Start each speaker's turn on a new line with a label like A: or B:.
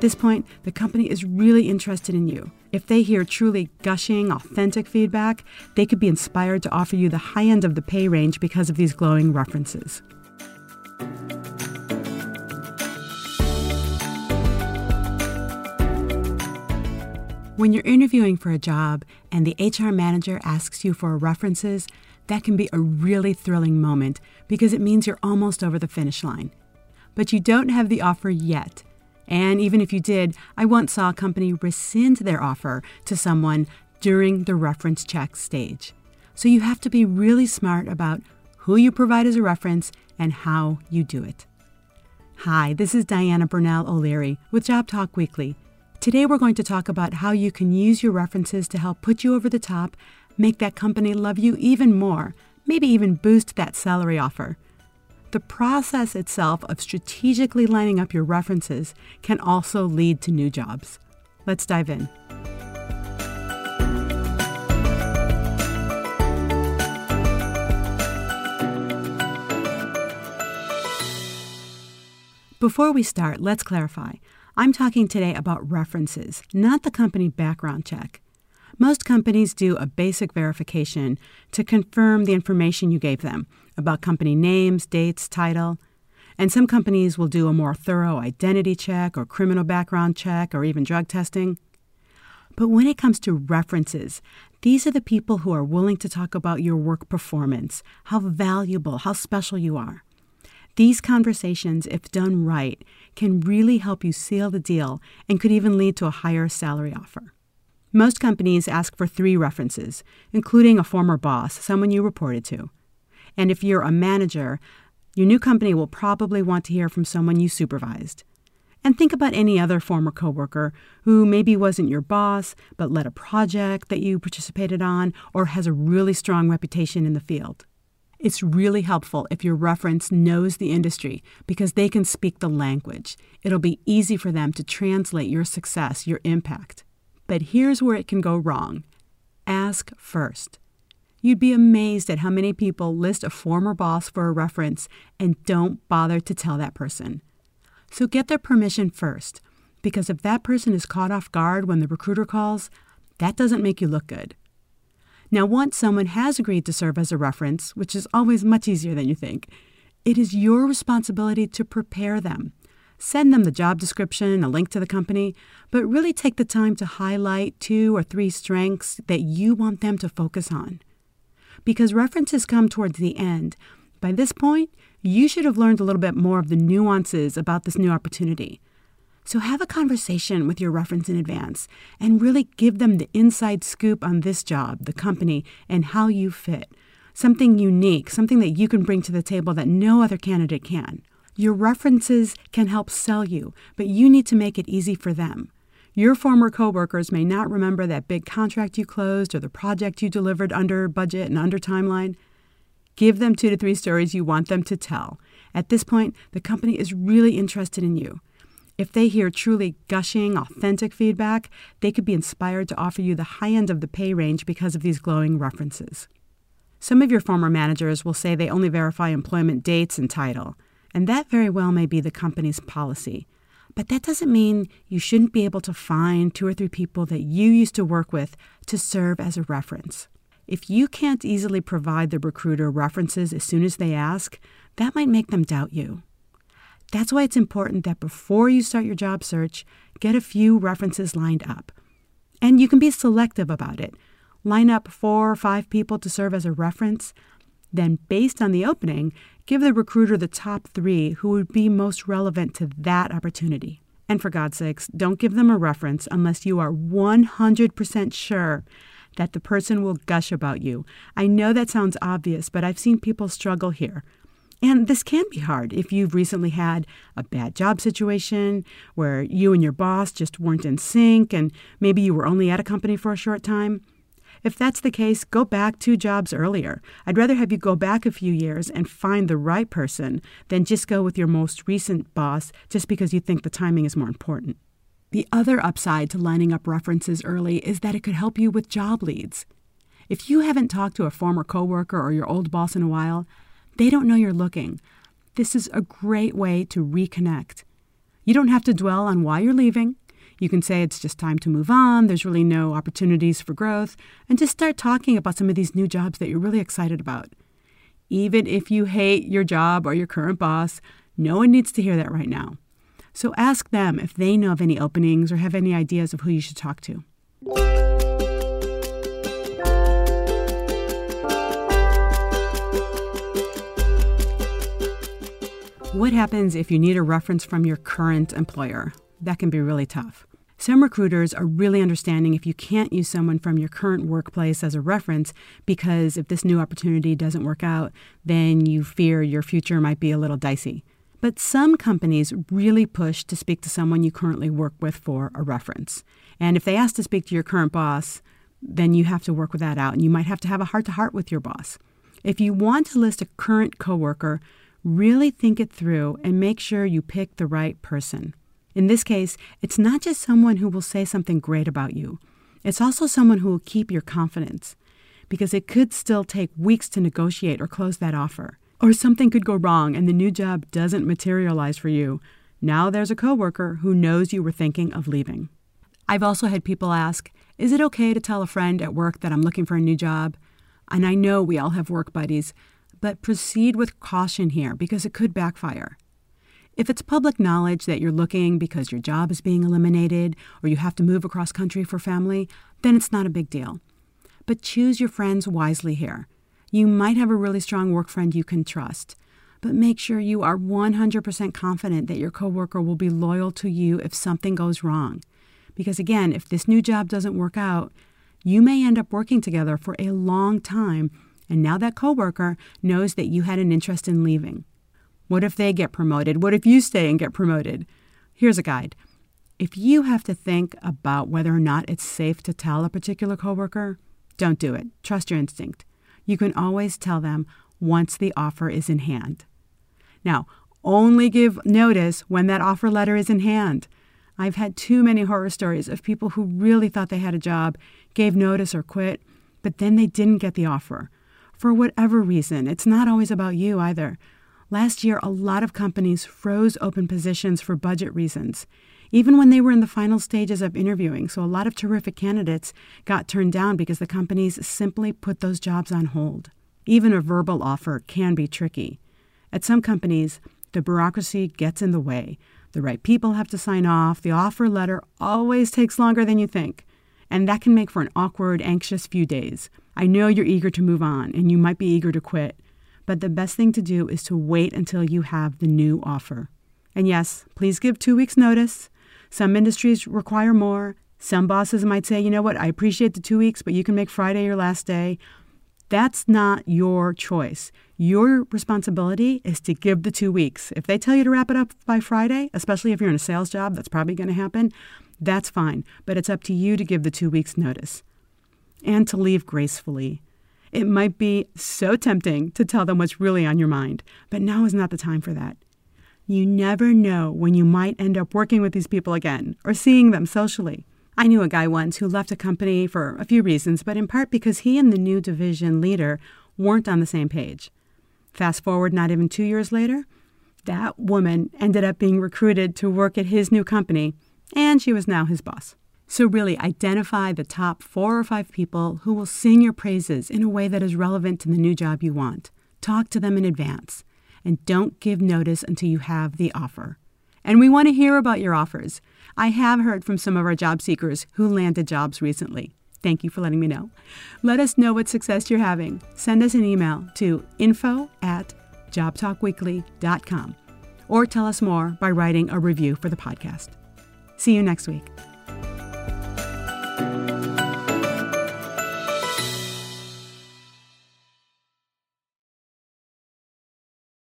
A: At this point, the company is really interested in you. If they hear truly gushing, authentic feedback, they could be inspired to offer you the high end of the pay range because of these glowing references. When you're interviewing for a job and the HR manager asks you for references, that can be a really thrilling moment because it means you're almost over the finish line. But you don't have the offer yet. And even if you did, I once saw a company rescind their offer to someone during the reference check stage. So you have to be really smart about who you provide as a reference and how you do it. Hi, this is Diana Burnell O'Leary with Job Talk Weekly. Today, we're going to talk about how you can use your references to help put you over the top, make that company love you even more, maybe even boost that salary offer. The process itself of strategically lining up your references can also lead to new jobs. Let's dive in. Before we start, let's clarify. I'm talking today about references, not the company background check. Most companies do a basic verification to confirm the information you gave them about company names, dates, title. And some companies will do a more thorough identity check or criminal background check or even drug testing. But when it comes to references, these are the people who are willing to talk about your work performance, how valuable, how special you are. These conversations, if done right, can really help you seal the deal and could even lead to a higher salary offer. Most companies ask for three references, including a former boss, someone you reported to. And if you're a manager, your new company will probably want to hear from someone you supervised. And think about any other former coworker who maybe wasn't your boss, but led a project that you participated on or has a really strong reputation in the field. It's really helpful if your reference knows the industry because they can speak the language. It'll be easy for them to translate your success, your impact. But here's where it can go wrong ask first. You'd be amazed at how many people list a former boss for a reference and don't bother to tell that person. So get their permission first, because if that person is caught off guard when the recruiter calls, that doesn't make you look good. Now, once someone has agreed to serve as a reference, which is always much easier than you think, it is your responsibility to prepare them. Send them the job description, a link to the company, but really take the time to highlight two or three strengths that you want them to focus on. Because references come towards the end, by this point, you should have learned a little bit more of the nuances about this new opportunity. So have a conversation with your reference in advance and really give them the inside scoop on this job, the company, and how you fit. Something unique, something that you can bring to the table that no other candidate can. Your references can help sell you, but you need to make it easy for them. Your former coworkers may not remember that big contract you closed or the project you delivered under budget and under timeline. Give them two to three stories you want them to tell. At this point, the company is really interested in you. If they hear truly gushing, authentic feedback, they could be inspired to offer you the high end of the pay range because of these glowing references. Some of your former managers will say they only verify employment dates and title, and that very well may be the company's policy. But that doesn't mean you shouldn't be able to find two or three people that you used to work with to serve as a reference. If you can't easily provide the recruiter references as soon as they ask, that might make them doubt you. That's why it's important that before you start your job search, get a few references lined up. And you can be selective about it. Line up four or five people to serve as a reference. Then, based on the opening, give the recruiter the top three who would be most relevant to that opportunity. And for God's sakes, don't give them a reference unless you are 100% sure that the person will gush about you. I know that sounds obvious, but I've seen people struggle here. And this can be hard if you've recently had a bad job situation where you and your boss just weren't in sync and maybe you were only at a company for a short time. If that's the case, go back two jobs earlier. I'd rather have you go back a few years and find the right person than just go with your most recent boss just because you think the timing is more important. The other upside to lining up references early is that it could help you with job leads. If you haven't talked to a former coworker or your old boss in a while, they don't know you're looking. This is a great way to reconnect. You don't have to dwell on why you're leaving. You can say it's just time to move on, there's really no opportunities for growth, and just start talking about some of these new jobs that you're really excited about. Even if you hate your job or your current boss, no one needs to hear that right now. So ask them if they know of any openings or have any ideas of who you should talk to. What happens if you need a reference from your current employer? That can be really tough. Some recruiters are really understanding if you can't use someone from your current workplace as a reference because if this new opportunity doesn't work out, then you fear your future might be a little dicey. But some companies really push to speak to someone you currently work with for a reference. And if they ask to speak to your current boss, then you have to work with that out and you might have to have a heart to heart with your boss. If you want to list a current coworker, really think it through and make sure you pick the right person. In this case, it's not just someone who will say something great about you, it's also someone who will keep your confidence, because it could still take weeks to negotiate or close that offer. Or something could go wrong and the new job doesn't materialize for you. Now there's a coworker who knows you were thinking of leaving. I've also had people ask, Is it okay to tell a friend at work that I'm looking for a new job? And I know we all have work buddies, but proceed with caution here because it could backfire. If it's public knowledge that you're looking because your job is being eliminated or you have to move across country for family, then it's not a big deal. But choose your friends wisely here. You might have a really strong work friend you can trust, but make sure you are 100% confident that your coworker will be loyal to you if something goes wrong. Because again, if this new job doesn't work out, you may end up working together for a long time, and now that coworker knows that you had an interest in leaving. What if they get promoted? What if you stay and get promoted? Here's a guide. If you have to think about whether or not it's safe to tell a particular coworker, don't do it. Trust your instinct. You can always tell them once the offer is in hand. Now, only give notice when that offer letter is in hand. I've had too many horror stories of people who really thought they had a job, gave notice or quit, but then they didn't get the offer. For whatever reason, it's not always about you either. Last year, a lot of companies froze open positions for budget reasons, even when they were in the final stages of interviewing. So, a lot of terrific candidates got turned down because the companies simply put those jobs on hold. Even a verbal offer can be tricky. At some companies, the bureaucracy gets in the way. The right people have to sign off. The offer letter always takes longer than you think. And that can make for an awkward, anxious few days. I know you're eager to move on and you might be eager to quit. But the best thing to do is to wait until you have the new offer. And yes, please give two weeks' notice. Some industries require more. Some bosses might say, you know what, I appreciate the two weeks, but you can make Friday your last day. That's not your choice. Your responsibility is to give the two weeks. If they tell you to wrap it up by Friday, especially if you're in a sales job, that's probably going to happen. That's fine. But it's up to you to give the two weeks' notice and to leave gracefully. It might be so tempting to tell them what's really on your mind, but now is not the time for that. You never know when you might end up working with these people again or seeing them socially. I knew a guy once who left a company for a few reasons, but in part because he and the new division leader weren't on the same page. Fast forward not even two years later, that woman ended up being recruited to work at his new company, and she was now his boss. So, really identify the top four or five people who will sing your praises in a way that is relevant to the new job you want. Talk to them in advance, and don't give notice until you have the offer. And we want to hear about your offers. I have heard from some of our job seekers who landed jobs recently. Thank you for letting me know. Let us know what success you're having. Send us an email to info at jobtalkweekly.com or tell us more by writing a review for the podcast. See you next week.